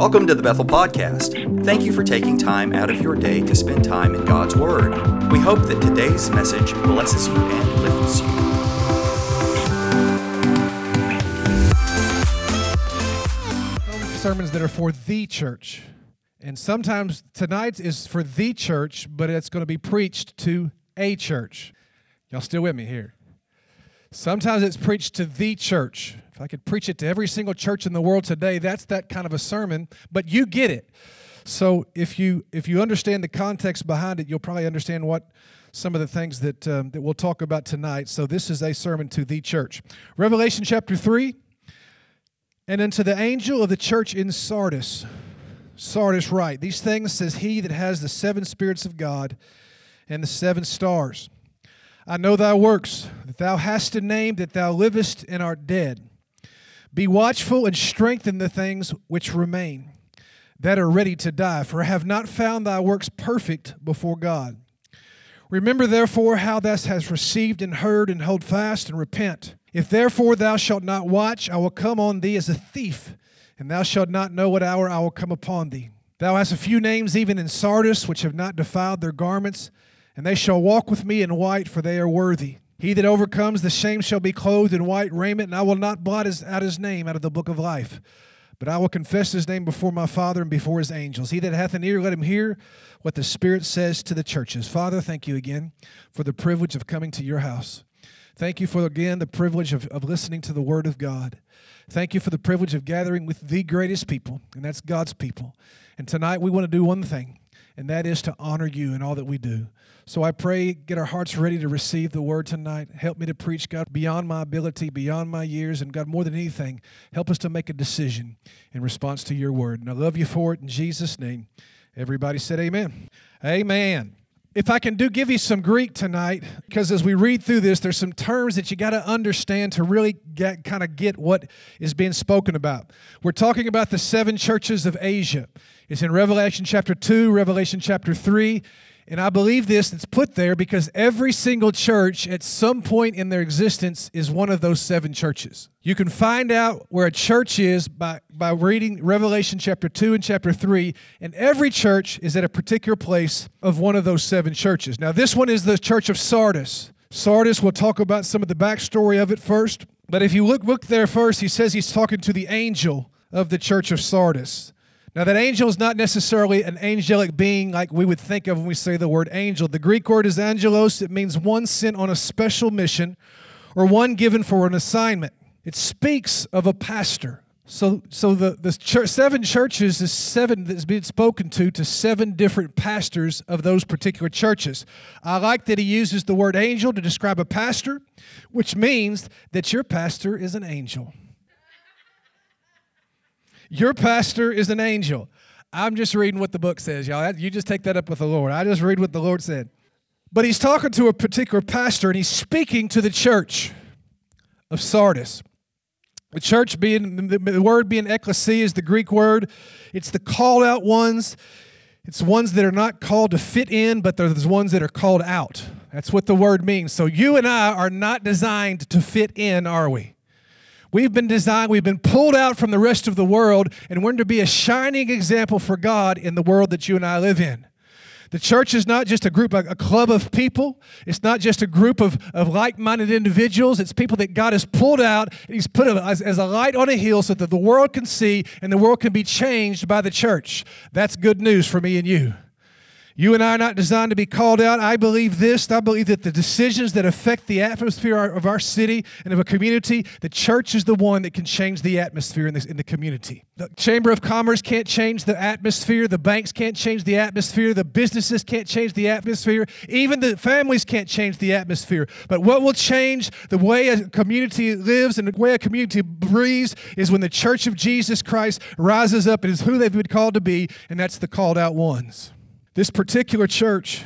Welcome to the Bethel Podcast. Thank you for taking time out of your day to spend time in God's Word. We hope that today's message blesses you and lifts you. sermons that are for the church. And sometimes tonight is for the church, but it's going to be preached to a church. Y'all still with me here? Sometimes it's preached to the church. I could preach it to every single church in the world today, that's that kind of a sermon, but you get it. So if you if you understand the context behind it, you'll probably understand what some of the things that um, that we'll talk about tonight. So this is a sermon to the church. Revelation chapter 3 and unto the angel of the church in Sardis. Sardis write, These things says he that has the seven spirits of God and the seven stars. I know thy works, that thou hast a name, that thou livest and art dead. Be watchful and strengthen the things which remain, that are ready to die, for I have not found thy works perfect before God. Remember therefore how thou hast received and heard, and hold fast and repent. If therefore thou shalt not watch, I will come on thee as a thief, and thou shalt not know what hour I will come upon thee. Thou hast a few names even in Sardis, which have not defiled their garments and they shall walk with me in white, for they are worthy. He that overcomes the shame shall be clothed in white raiment, and I will not blot his, out his name out of the book of life. But I will confess his name before my Father and before his angels. He that hath an ear, let him hear what the Spirit says to the churches. Father, thank you again for the privilege of coming to your house. Thank you for, again, the privilege of, of listening to the Word of God. Thank you for the privilege of gathering with the greatest people, and that's God's people. And tonight we want to do one thing, and that is to honor you in all that we do. So I pray, get our hearts ready to receive the word tonight. Help me to preach, God, beyond my ability, beyond my years, and God, more than anything, help us to make a decision in response to your word. And I love you for it in Jesus' name. Everybody said amen. Amen. If I can do give you some Greek tonight, because as we read through this, there's some terms that you got to understand to really get kind of get what is being spoken about. We're talking about the seven churches of Asia. It's in Revelation chapter 2, Revelation chapter 3, and I believe this, it's put there because every single church at some point in their existence is one of those seven churches. You can find out where a church is by, by reading Revelation chapter 2 and chapter 3, and every church is at a particular place of one of those seven churches. Now, this one is the church of Sardis. Sardis, we'll talk about some of the backstory of it first. But if you look, look there first, he says he's talking to the angel of the church of Sardis. Now, that angel is not necessarily an angelic being like we would think of when we say the word angel. The Greek word is angelos. It means one sent on a special mission or one given for an assignment. It speaks of a pastor. So, so the, the church, seven churches is seven that's being spoken to to seven different pastors of those particular churches. I like that he uses the word angel to describe a pastor, which means that your pastor is an angel. Your pastor is an angel. I'm just reading what the book says, y'all. You just take that up with the Lord. I just read what the Lord said. But he's talking to a particular pastor and he's speaking to the church of Sardis. The church being, the word being ecclesia is the Greek word. It's the called out ones. It's ones that are not called to fit in, but they're the ones that are called out. That's what the word means. So you and I are not designed to fit in, are we? We've been designed, we've been pulled out from the rest of the world, and we're to be a shining example for God in the world that you and I live in. The church is not just a group, a club of people. It's not just a group of, of like minded individuals. It's people that God has pulled out He's put as, as a light on a hill so that the world can see and the world can be changed by the church. That's good news for me and you. You and I are not designed to be called out. I believe this. I believe that the decisions that affect the atmosphere of our city and of a community, the church is the one that can change the atmosphere in, in the community. The Chamber of Commerce can't change the atmosphere. The banks can't change the atmosphere. The businesses can't change the atmosphere. Even the families can't change the atmosphere. But what will change the way a community lives and the way a community breathes is when the church of Jesus Christ rises up and is who they've been called to be, and that's the called out ones. This particular church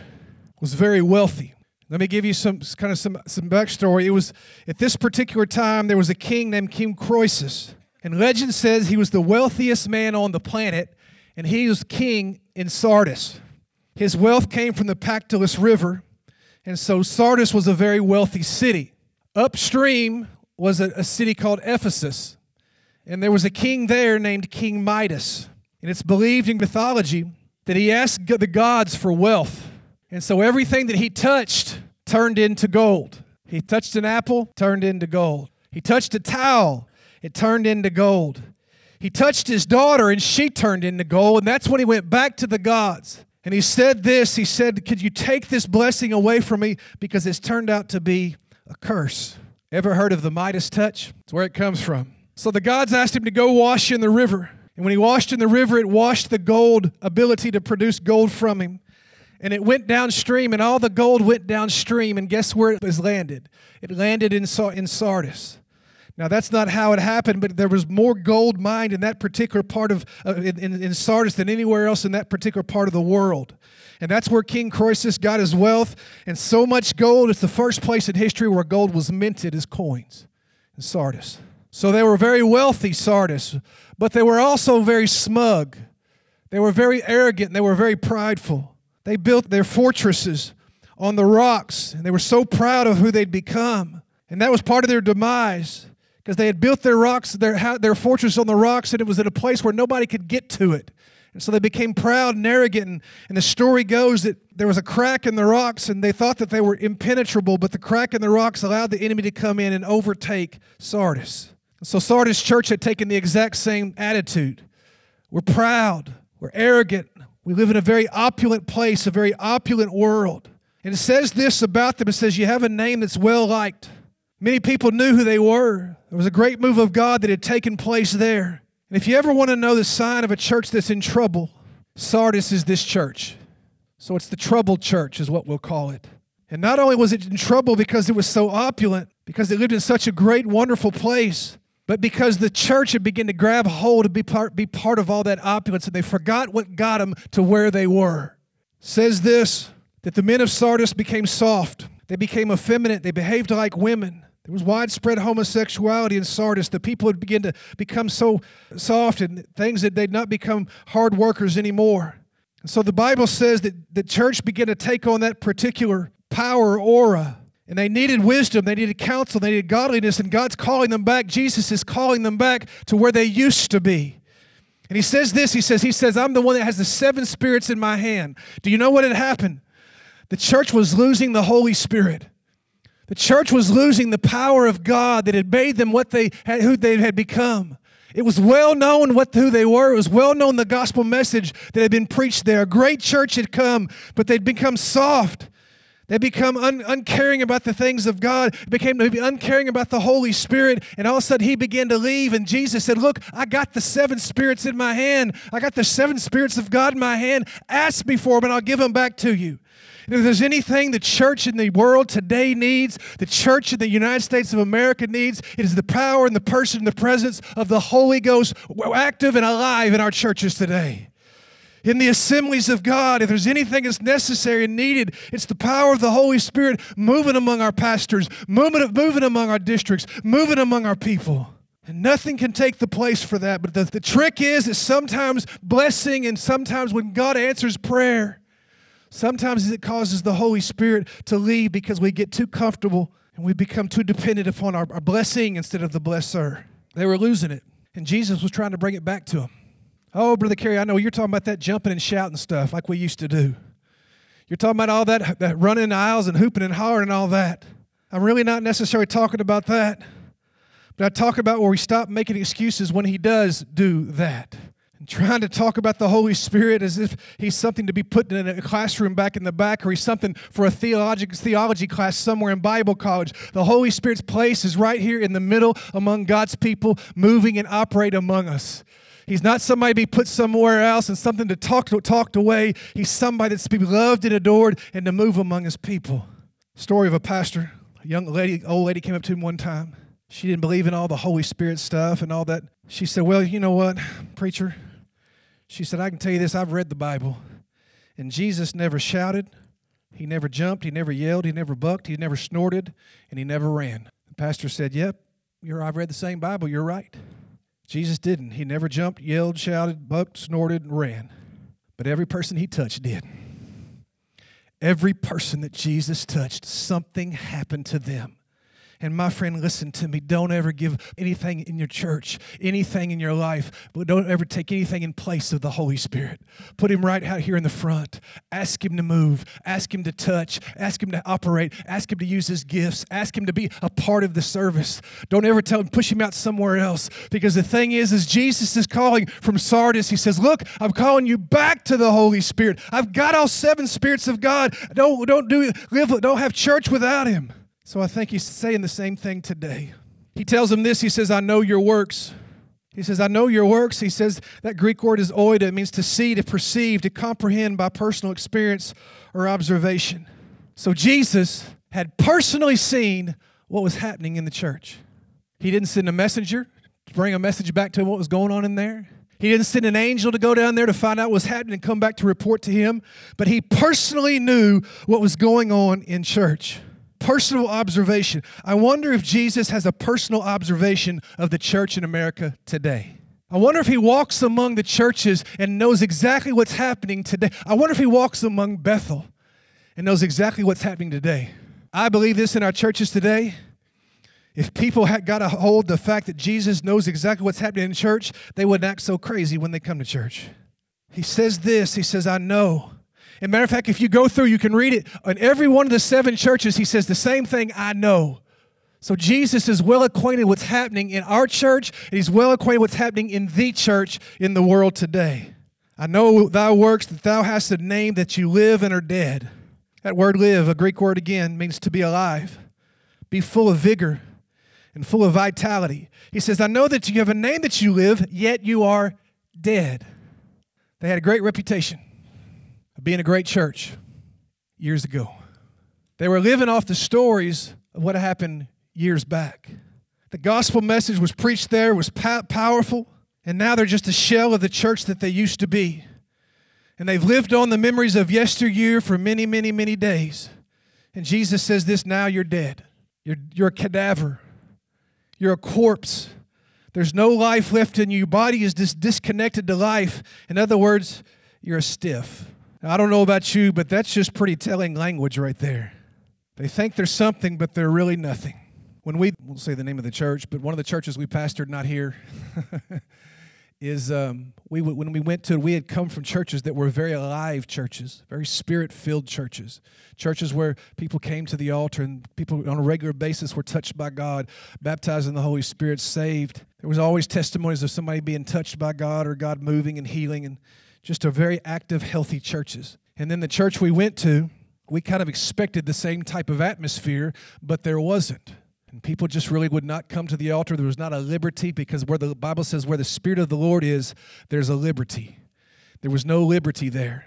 was very wealthy. Let me give you some kind of some, some backstory. It was at this particular time there was a king named King Croesus. And legend says he was the wealthiest man on the planet, and he was king in Sardis. His wealth came from the Pactolus River, and so Sardis was a very wealthy city. Upstream was a, a city called Ephesus, and there was a king there named King Midas. And it's believed in mythology that he asked the gods for wealth. And so everything that he touched turned into gold. He touched an apple, turned into gold. He touched a towel, it turned into gold. He touched his daughter, and she turned into gold. And that's when he went back to the gods. And he said this He said, Could you take this blessing away from me? Because it's turned out to be a curse. Ever heard of the Midas touch? It's where it comes from. So the gods asked him to go wash in the river. And when he washed in the river, it washed the gold ability to produce gold from him. And it went downstream, and all the gold went downstream. And guess where it was landed? It landed in, in Sardis. Now, that's not how it happened, but there was more gold mined in that particular part of, uh, in, in Sardis than anywhere else in that particular part of the world. And that's where King Croesus got his wealth. And so much gold, it's the first place in history where gold was minted as coins in Sardis. So they were very wealthy, Sardis, but they were also very smug. They were very arrogant they were very prideful. They built their fortresses on the rocks and they were so proud of who they'd become. And that was part of their demise because they had built their rocks, their, their fortress on the rocks, and it was at a place where nobody could get to it. And so they became proud and arrogant. And, and, the story goes that there was a crack in the rocks, and they thought that they were impenetrable, but the crack in the rocks allowed the enemy to come in and overtake Sardis. So Sardis church had taken the exact same attitude. We're proud, we're arrogant, we live in a very opulent place, a very opulent world. And it says this about them it says, You have a name that's well liked. Many people knew who they were. There was a great move of God that had taken place there. And if you ever want to know the sign of a church that's in trouble, Sardis is this church. So it's the troubled church, is what we'll call it. And not only was it in trouble because it was so opulent, because it lived in such a great, wonderful place, but because the church had begun to grab hold and be part, be part of all that opulence, and they forgot what got them to where they were. Says this that the men of Sardis became soft, they became effeminate, they behaved like women. There was widespread homosexuality in Sardis. The people had begun to become so soft and things that they'd not become hard workers anymore. And so the Bible says that the church began to take on that particular power aura. And they needed wisdom, they needed counsel, they needed godliness, and God's calling them back. Jesus is calling them back to where they used to be. And he says this, he says, he says, I'm the one that has the seven spirits in my hand. Do you know what had happened? The church was losing the Holy Spirit. The church was losing the power of God that had made them what they had, who they had become. It was well known what who they were. It was well known the gospel message that had been preached there. A great church had come, but they'd become soft. They become un- uncaring about the things of God, became uncaring about the Holy Spirit, and all of a sudden he began to leave. And Jesus said, Look, I got the seven spirits in my hand. I got the seven spirits of God in my hand. Ask me for them, and I'll give them back to you. And if there's anything the church in the world today needs, the church in the United States of America needs, it is the power and the person and the presence of the Holy Ghost active and alive in our churches today. In the assemblies of God, if there's anything that's necessary and needed, it's the power of the Holy Spirit moving among our pastors, moving, moving among our districts, moving among our people. And nothing can take the place for that. But the, the trick is that sometimes blessing and sometimes when God answers prayer, Sometimes it causes the Holy Spirit to leave because we get too comfortable and we become too dependent upon our, our blessing instead of the blesser. They were losing it, and Jesus was trying to bring it back to them. Oh, Brother Kerry, I know you're talking about that jumping and shouting stuff like we used to do. You're talking about all that, that running aisles and hooping and hollering and all that. I'm really not necessarily talking about that, but I talk about where we stop making excuses when He does do that And trying to talk about the Holy Spirit as if he's something to be put in a classroom back in the back or he's something for a theology, theology class somewhere in Bible college. The Holy Spirit's place is right here in the middle among God's people, moving and operate among us. He's not somebody to be put somewhere else and something to talk to, talked away. He's somebody that's to be loved and adored and to move among his people. Story of a pastor. A young lady, old lady came up to him one time. She didn't believe in all the Holy Spirit stuff and all that. She said, Well, you know what, preacher? She said, I can tell you this, I've read the Bible. And Jesus never shouted, he never jumped, he never yelled, he never bucked, he never snorted, and he never ran. The pastor said, Yep, you're, I've read the same Bible, you're right. Jesus didn't. He never jumped, yelled, shouted, bucked, snorted, and ran. But every person he touched did. Every person that Jesus touched, something happened to them. And my friend, listen to me. Don't ever give anything in your church, anything in your life, but don't ever take anything in place of the Holy Spirit. Put him right out here in the front. Ask him to move. Ask him to touch. Ask him to operate. Ask him to use his gifts. Ask him to be a part of the service. Don't ever tell him, push him out somewhere else. Because the thing is, is Jesus is calling from Sardis. He says, Look, I'm calling you back to the Holy Spirit. I've got all seven spirits of God. Don't, don't do live, don't have church without him. So I think he's saying the same thing today. He tells him this He says, I know your works. He says, I know your works. He says that Greek word is oida. It means to see, to perceive, to comprehend by personal experience or observation. So Jesus had personally seen what was happening in the church. He didn't send a messenger to bring a message back to him what was going on in there. He didn't send an angel to go down there to find out what was happening and come back to report to him, but he personally knew what was going on in church personal observation. I wonder if Jesus has a personal observation of the church in America today. I wonder if he walks among the churches and knows exactly what's happening today. I wonder if he walks among Bethel and knows exactly what's happening today. I believe this in our churches today. If people had got a hold the fact that Jesus knows exactly what's happening in church, they wouldn't act so crazy when they come to church. He says this, he says, I know and matter of fact, if you go through, you can read it. In every one of the seven churches, he says the same thing I know. So Jesus is well acquainted with what's happening in our church, and he's well acquainted with what's happening in the church in the world today. I know thy works that thou hast a name that you live and are dead. That word live, a Greek word again, means to be alive, be full of vigor and full of vitality. He says, I know that you have a name that you live, yet you are dead. They had a great reputation being a great church years ago. They were living off the stories of what happened years back. The gospel message was preached there, was powerful, and now they're just a shell of the church that they used to be. And they've lived on the memories of yesteryear for many, many, many days. And Jesus says this now you're dead. You're, you're a cadaver. You're a corpse. There's no life left in you. Your body is dis- disconnected to life. In other words, you're a stiff. Now, I don't know about you, but that's just pretty telling language right there. They think there's something, but they're really nothing. When we, won't say the name of the church, but one of the churches we pastored, not here, is um, we when we went to, we had come from churches that were very alive churches, very spirit filled churches, churches where people came to the altar and people on a regular basis were touched by God, baptized in the Holy Spirit, saved. There was always testimonies of somebody being touched by God or God moving and healing and just a very active, healthy churches. And then the church we went to, we kind of expected the same type of atmosphere, but there wasn't. And people just really would not come to the altar. There was not a liberty because where the Bible says where the Spirit of the Lord is, there's a liberty. There was no liberty there.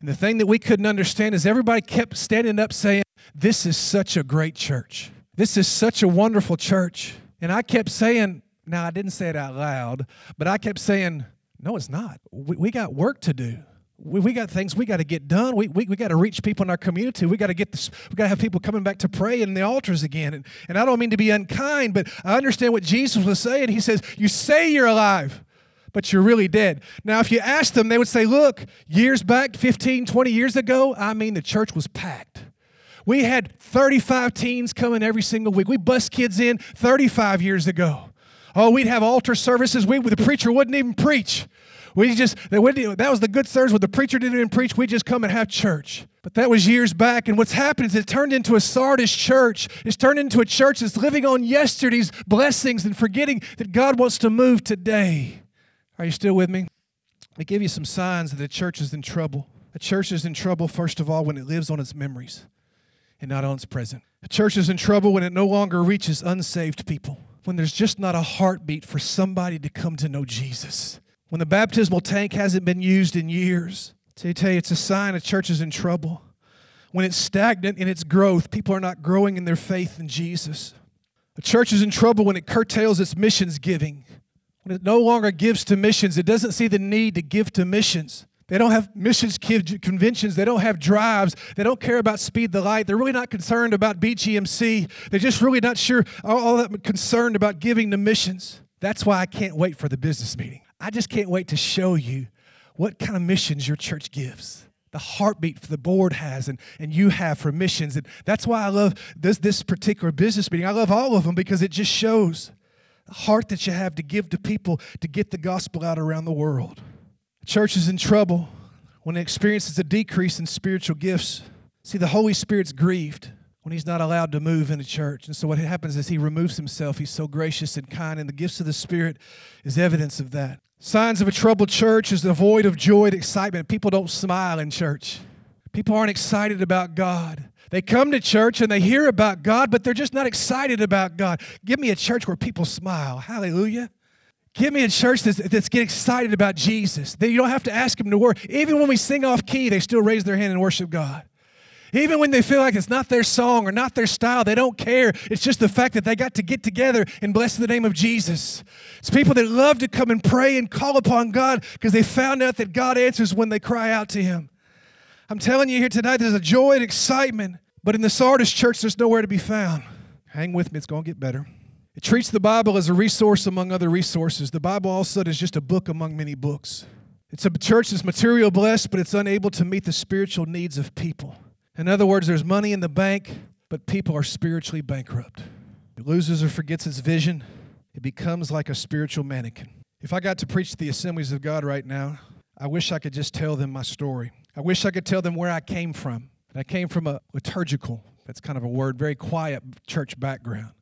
And the thing that we couldn't understand is everybody kept standing up saying, This is such a great church. This is such a wonderful church. And I kept saying, now I didn't say it out loud, but I kept saying, no, it's not. We, we got work to do. We, we got things we got to get done. We, we, we got to reach people in our community. We got to get this, we got to have people coming back to pray in the altars again. And, and I don't mean to be unkind, but I understand what Jesus was saying. He says, You say you're alive, but you're really dead. Now, if you ask them, they would say, Look, years back, 15, 20 years ago, I mean, the church was packed. We had 35 teens coming every single week. We bust kids in 35 years ago. Oh, we'd have altar services. We, the preacher wouldn't even preach. We just, that was the good service where the preacher didn't even preach. We just come and have church. But that was years back. And what's happened is it turned into a Sardis church. It's turned into a church that's living on yesterday's blessings and forgetting that God wants to move today. Are you still with me? I give you some signs that the church is in trouble. A church is in trouble, first of all, when it lives on its memories and not on its present. A church is in trouble when it no longer reaches unsaved people when there's just not a heartbeat for somebody to come to know Jesus. When the baptismal tank hasn't been used in years. To tell you, it's a sign a church is in trouble. When it's stagnant in its growth, people are not growing in their faith in Jesus. A church is in trouble when it curtails its missions giving. When it no longer gives to missions, it doesn't see the need to give to missions. They don't have missions conventions. They don't have drives. They don't care about Speed the Light. They're really not concerned about BGMC. They're just really not sure, all that concerned about giving to missions. That's why I can't wait for the business meeting. I just can't wait to show you what kind of missions your church gives. the heartbeat the board has and, and you have for missions. And that's why I love this, this particular business meeting. I love all of them because it just shows the heart that you have to give to people to get the gospel out around the world. Church is in trouble when it experiences a decrease in spiritual gifts. See, the Holy Spirit's grieved when he's not allowed to move in a church. And so what happens is he removes himself. He's so gracious and kind, and the gifts of the Spirit is evidence of that. Signs of a troubled church is the void of joy and excitement. People don't smile in church. People aren't excited about God. They come to church and they hear about God, but they're just not excited about God. Give me a church where people smile. Hallelujah. Give me a church that's, that's get excited about Jesus. That you don't have to ask them to work. Even when we sing off key, they still raise their hand and worship God. Even when they feel like it's not their song or not their style, they don't care. It's just the fact that they got to get together and bless the name of Jesus. It's people that love to come and pray and call upon God because they found out that God answers when they cry out to Him. I'm telling you here tonight, there's a joy and excitement, but in the Sardis church, there's nowhere to be found. Hang with me, it's going to get better. It treats the Bible as a resource among other resources. The Bible also is just a book among many books. It's a church that's material blessed, but it's unable to meet the spiritual needs of people. In other words, there's money in the bank, but people are spiritually bankrupt. It loses or forgets its vision. It becomes like a spiritual mannequin. If I got to preach to the assemblies of God right now, I wish I could just tell them my story. I wish I could tell them where I came from. And I came from a liturgical, that's kind of a word, very quiet church background.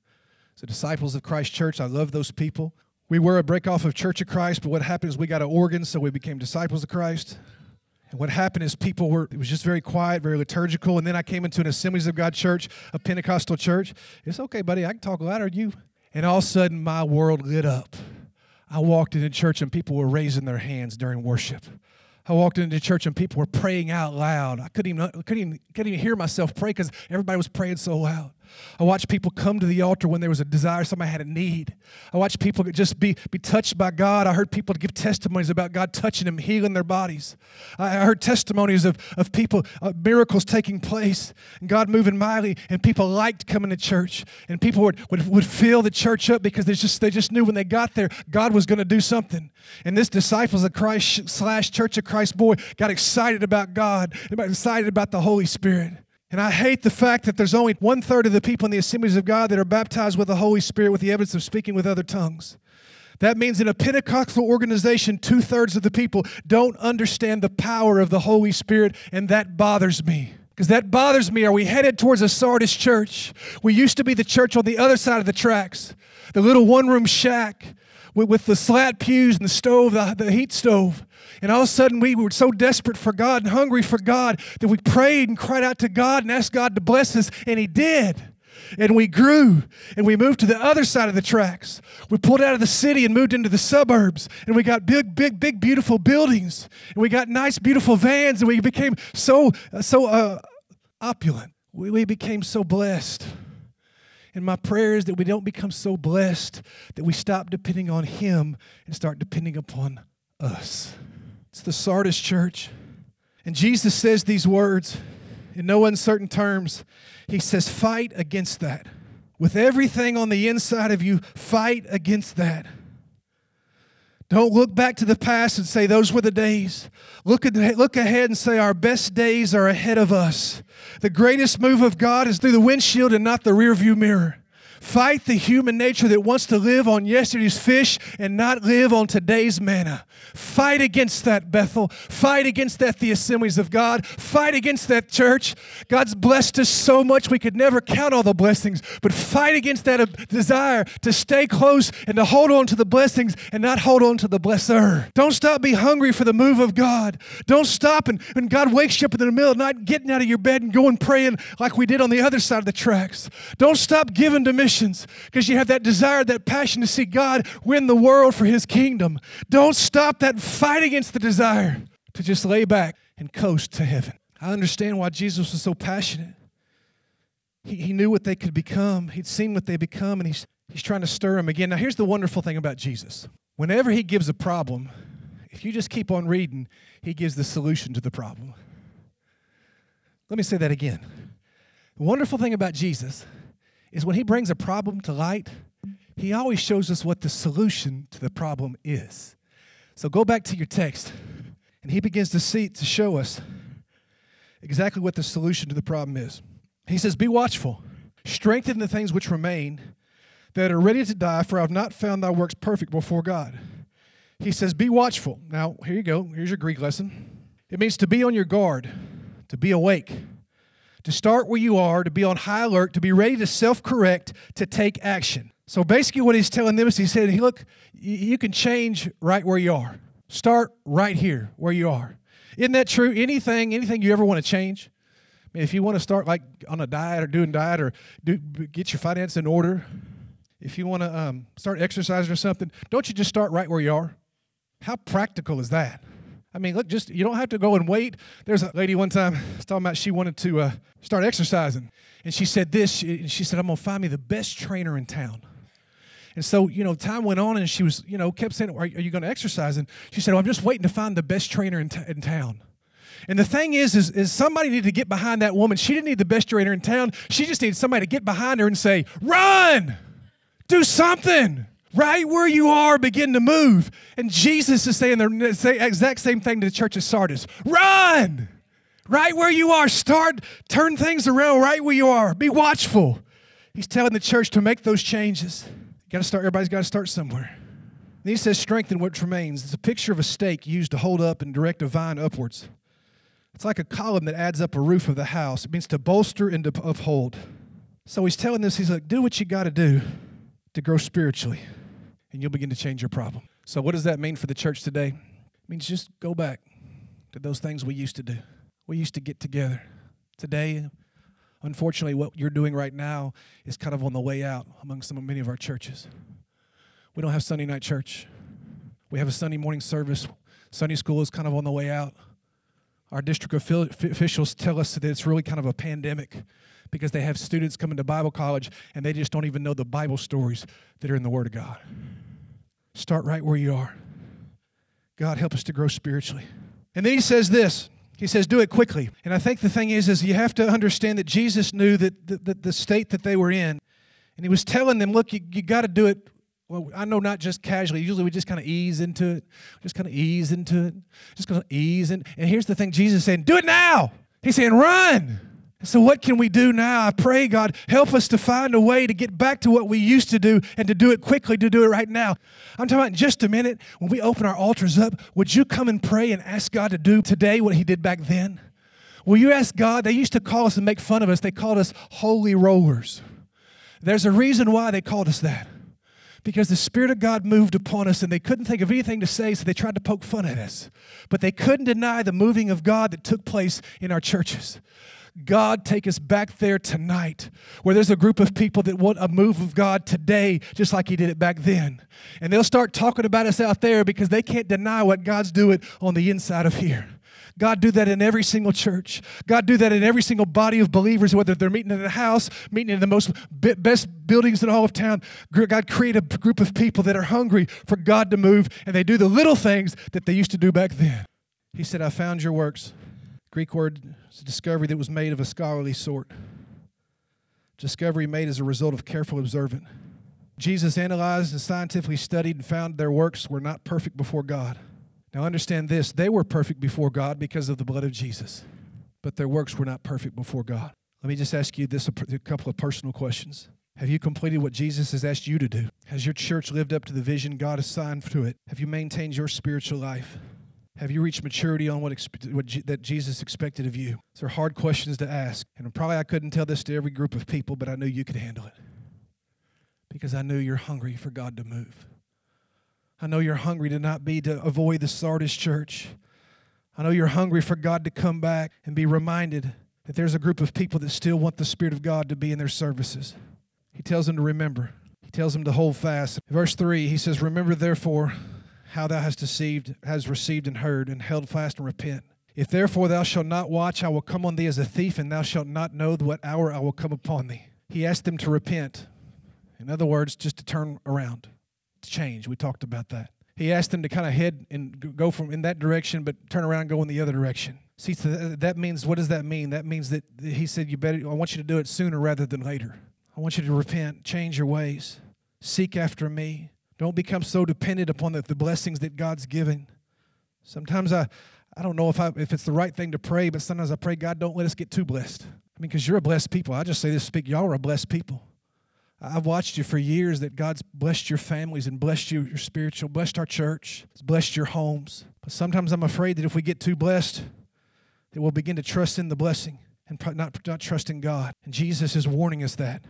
So, disciples of Christ Church, I love those people. We were a break off of Church of Christ, but what happened is we got an organ, so we became disciples of Christ. And what happened is people were, it was just very quiet, very liturgical. And then I came into an Assemblies of God church, a Pentecostal church. It's okay, buddy, I can talk louder than you. And all of a sudden, my world lit up. I walked into church and people were raising their hands during worship. I walked into church and people were praying out loud. I couldn't even, couldn't even, couldn't even hear myself pray because everybody was praying so loud. I watched people come to the altar when there was a desire, somebody had a need. I watched people just be, be touched by God. I heard people give testimonies about God touching them, healing their bodies. I heard testimonies of, of people, uh, miracles taking place, and God moving mightily, and people liked coming to church. And people would, would, would fill the church up because they just, they just knew when they got there, God was going to do something. And this disciples of Christ slash Church of Christ boy got excited about God, excited about the Holy Spirit. And I hate the fact that there's only one third of the people in the assemblies of God that are baptized with the Holy Spirit with the evidence of speaking with other tongues. That means in a Pentecostal organization, two thirds of the people don't understand the power of the Holy Spirit, and that bothers me. Because that bothers me. Are we headed towards a Sardis church? We used to be the church on the other side of the tracks, the little one room shack with, with the slat pews and the stove, the, the heat stove. And all of a sudden, we were so desperate for God and hungry for God that we prayed and cried out to God and asked God to bless us, and He did. And we grew and we moved to the other side of the tracks. We pulled out of the city and moved into the suburbs. And we got big, big, big, beautiful buildings. And we got nice, beautiful vans. And we became so, so uh, opulent. We, we became so blessed. And my prayer is that we don't become so blessed that we stop depending on Him and start depending upon us. It's the Sardis church. And Jesus says these words in no uncertain terms. He says, Fight against that. With everything on the inside of you, fight against that. Don't look back to the past and say, Those were the days. Look, at, look ahead and say, Our best days are ahead of us. The greatest move of God is through the windshield and not the rearview mirror. Fight the human nature that wants to live on yesterday's fish and not live on today's manna. Fight against that, Bethel. Fight against that, the assemblies of God. Fight against that, church. God's blessed us so much we could never count all the blessings, but fight against that uh, desire to stay close and to hold on to the blessings and not hold on to the blesser. Don't stop being hungry for the move of God. Don't stop and when God wakes you up in the middle of the night, getting out of your bed and going praying like we did on the other side of the tracks. Don't stop giving to mission missions because you have that desire, that passion to see God win the world for his kingdom. Don't stop that fight against the desire to just lay back and coast to heaven. I understand why Jesus was so passionate. He, he knew what they could become, he'd seen what they become, and he's, he's trying to stir them again. Now, here's the wonderful thing about Jesus whenever he gives a problem, if you just keep on reading, he gives the solution to the problem. Let me say that again. The wonderful thing about Jesus is when he brings a problem to light, he always shows us what the solution to the problem is. So go back to your text, and he begins to see to show us exactly what the solution to the problem is. He says, Be watchful, strengthen the things which remain that are ready to die, for I have not found thy works perfect before God. He says, Be watchful. Now, here you go. Here's your Greek lesson. It means to be on your guard, to be awake, to start where you are, to be on high alert, to be ready to self correct, to take action. So basically, what he's telling them is he said, hey, Look, you can change right where you are. Start right here where you are. Isn't that true? Anything, anything you ever want to change? I mean, if you want to start like on a diet or doing diet or do, get your finance in order, if you want to um, start exercising or something, don't you just start right where you are? How practical is that? I mean, look, just you don't have to go and wait. There's a lady one time was talking about she wanted to uh, start exercising, and she said this. She, she said, "I'm gonna find me the best trainer in town." And so, you know, time went on, and she was, you know, kept saying, "Are, are you going to exercise?" And she said, well, "I'm just waiting to find the best trainer in, t- in town." And the thing is, is, is somebody needed to get behind that woman. She didn't need the best trainer in town. She just needed somebody to get behind her and say, "Run, do something." Right where you are, begin to move. And Jesus is saying the exact same thing to the church of Sardis run! Right where you are, start, turn things around right where you are. Be watchful. He's telling the church to make those changes. You gotta start, everybody's gotta start somewhere. Then he says, strengthen what remains. It's a picture of a stake used to hold up and direct a vine upwards. It's like a column that adds up a roof of the house. It means to bolster and to uphold. So he's telling this, he's like, do what you gotta do to grow spiritually and you'll begin to change your problem. So, what does that mean for the church today? It means just go back to those things we used to do. We used to get together. Today, unfortunately, what you're doing right now is kind of on the way out among some many of our churches. We don't have Sunday night church. We have a Sunday morning service. Sunday school is kind of on the way out. Our district officials tell us that it's really kind of a pandemic because they have students coming to Bible college and they just don't even know the Bible stories that are in the Word of God. Start right where you are. God, help us to grow spiritually. And then he says this. He says, do it quickly. And I think the thing is, is you have to understand that Jesus knew that the, the, the state that they were in. And he was telling them, look, you, you got to do it. Well, I know not just casually. Usually we just kind of ease into it. Just kind of ease into it. Just kind of ease in. And here's the thing Jesus is saying, do it now. He's saying, run. So, what can we do now? I pray, God, help us to find a way to get back to what we used to do and to do it quickly, to do it right now. I'm talking about in just a minute, when we open our altars up, would you come and pray and ask God to do today what He did back then? Will you ask God? They used to call us and make fun of us, they called us holy rollers. There's a reason why they called us that. Because the Spirit of God moved upon us and they couldn't think of anything to say, so they tried to poke fun at us. But they couldn't deny the moving of God that took place in our churches. God, take us back there tonight where there's a group of people that want a move of God today, just like He did it back then. And they'll start talking about us out there because they can't deny what God's doing on the inside of here. God, do that in every single church. God, do that in every single body of believers, whether they're meeting in a house, meeting in the most best buildings in all of town. God, create a group of people that are hungry for God to move, and they do the little things that they used to do back then. He said, I found your works. Greek word is a discovery that was made of a scholarly sort. Discovery made as a result of careful observance. Jesus analyzed and scientifically studied and found their works were not perfect before God. Now understand this they were perfect before God because of the blood of Jesus, but their works were not perfect before God. Let me just ask you this a couple of personal questions. Have you completed what Jesus has asked you to do? Has your church lived up to the vision God assigned to it? Have you maintained your spiritual life? Have you reached maturity on what, what G- that Jesus expected of you? These are hard questions to ask. And probably I couldn't tell this to every group of people, but I knew you could handle it. Because I knew you're hungry for God to move. I know you're hungry to not be to avoid the Sardis church. I know you're hungry for God to come back and be reminded that there's a group of people that still want the Spirit of God to be in their services. He tells them to remember. He tells them to hold fast. Verse 3, he says, Remember therefore how thou hast deceived, has received and heard, and held fast and repent. If therefore thou shalt not watch, I will come on thee as a thief, and thou shalt not know what hour I will come upon thee. He asked them to repent. In other words, just to turn around, to change. We talked about that. He asked them to kind of head and go from in that direction, but turn around and go in the other direction. See, so that means what does that mean? That means that he said, "You better. I want you to do it sooner rather than later. I want you to repent, change your ways, seek after me, don't become so dependent upon the, the blessings that God's given. Sometimes I, I don't know if I if it's the right thing to pray, but sometimes I pray, God, don't let us get too blessed. I mean, because you're a blessed people. I just say this speak, y'all are a blessed people. I've watched you for years that God's blessed your families and blessed you, your spiritual, blessed our church, blessed your homes. But sometimes I'm afraid that if we get too blessed, that we'll begin to trust in the blessing and not, not trust in God. And Jesus is warning us that.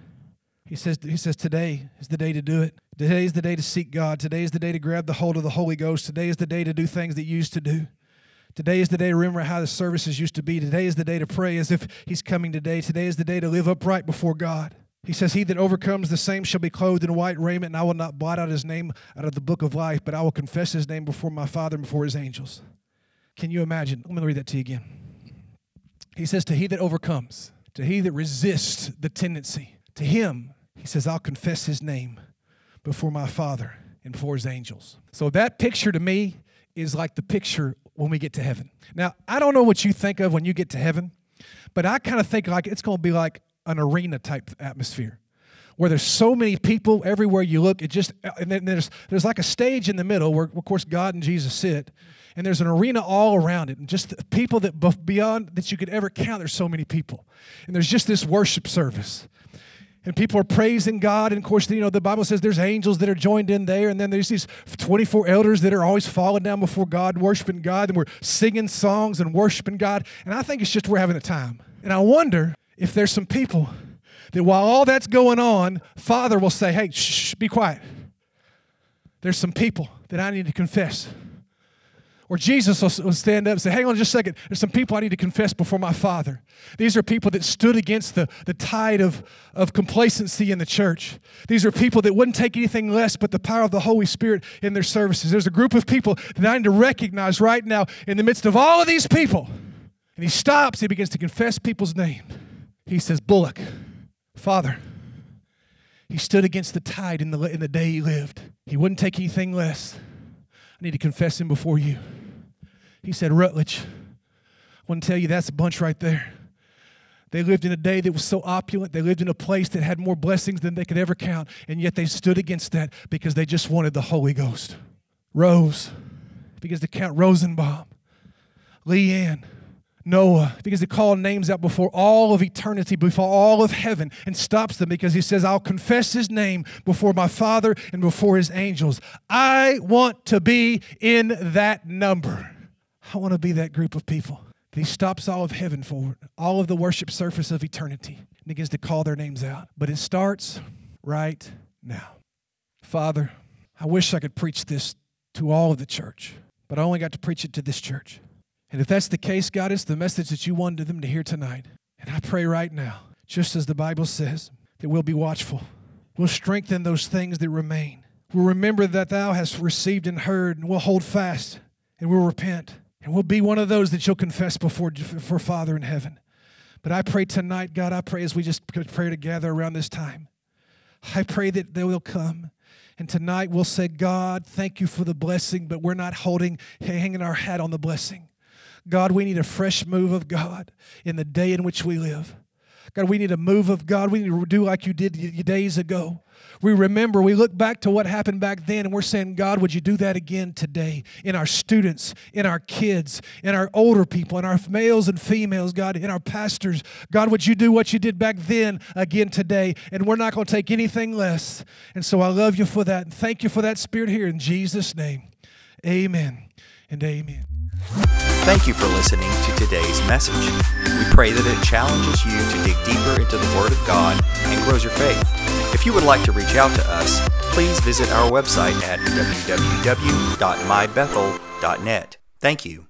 He says, he says, today is the day to do it. Today is the day to seek God. Today is the day to grab the hold of the Holy Ghost. Today is the day to do things that you used to do. Today is the day to remember how the services used to be. Today is the day to pray as if He's coming today. Today is the day to live upright before God. He says, He that overcomes the same shall be clothed in white raiment, and I will not blot out his name out of the book of life, but I will confess his name before my Father and before his angels. Can you imagine? Let me read that to you again. He says, To he that overcomes, to he that resists the tendency, to him, he says, I'll confess his name before my Father and before his angels. So that picture to me is like the picture when we get to heaven. Now, I don't know what you think of when you get to heaven, but I kind of think like it's going to be like an arena type atmosphere where there's so many people everywhere you look. It just and then there's there's like a stage in the middle where of course God and Jesus sit, and there's an arena all around it, and just people that beyond that you could ever count. There's so many people, and there's just this worship service. And people are praising God. And of course, you know, the Bible says there's angels that are joined in there. And then there's these 24 elders that are always falling down before God, worshiping God. And we're singing songs and worshiping God. And I think it's just we're having a time. And I wonder if there's some people that while all that's going on, Father will say, hey, shh, be quiet. There's some people that I need to confess. Or Jesus will stand up and say, Hang on just a second. There's some people I need to confess before my Father. These are people that stood against the, the tide of, of complacency in the church. These are people that wouldn't take anything less but the power of the Holy Spirit in their services. There's a group of people that I need to recognize right now in the midst of all of these people. And he stops, he begins to confess people's name. He says, Bullock, Father, he stood against the tide in the, in the day he lived. He wouldn't take anything less. I need to confess him before you. He said, Rutledge, I want to tell you that's a bunch right there. They lived in a day that was so opulent. They lived in a place that had more blessings than they could ever count. And yet they stood against that because they just wanted the Holy Ghost. Rose, because to count Rosenbaum, Leanne, Noah because he call names out before all of eternity, before all of heaven, and stops them because he says, I'll confess his name before my Father and before his angels. I want to be in that number. I want to be that group of people. He stops all of heaven for all of the worship surface of eternity and begins to call their names out. But it starts right now. Father, I wish I could preach this to all of the church, but I only got to preach it to this church. And if that's the case, God, it's the message that you wanted them to hear tonight. And I pray right now, just as the Bible says, that we'll be watchful. We'll strengthen those things that remain. We'll remember that thou hast received and heard, and we'll hold fast, and we'll repent. And we'll be one of those that you'll confess before for Father in heaven. But I pray tonight, God, I pray as we just pray together around this time, I pray that they will come. And tonight we'll say, God, thank you for the blessing, but we're not holding, hanging our hat on the blessing. God, we need a fresh move of God in the day in which we live. God, we need a move of God. We need to do like you did days ago. We remember, we look back to what happened back then, and we're saying, God, would you do that again today in our students, in our kids, in our older people, in our males and females, God, in our pastors. God, would you do what you did back then again today? And we're not going to take anything less. And so I love you for that. And thank you for that spirit here in Jesus' name. Amen and amen. Thank you for listening to today's message. We pray that it challenges you to dig deeper into the Word of God and grows your faith. If you would like to reach out to us, please visit our website at www.mybethel.net. Thank you.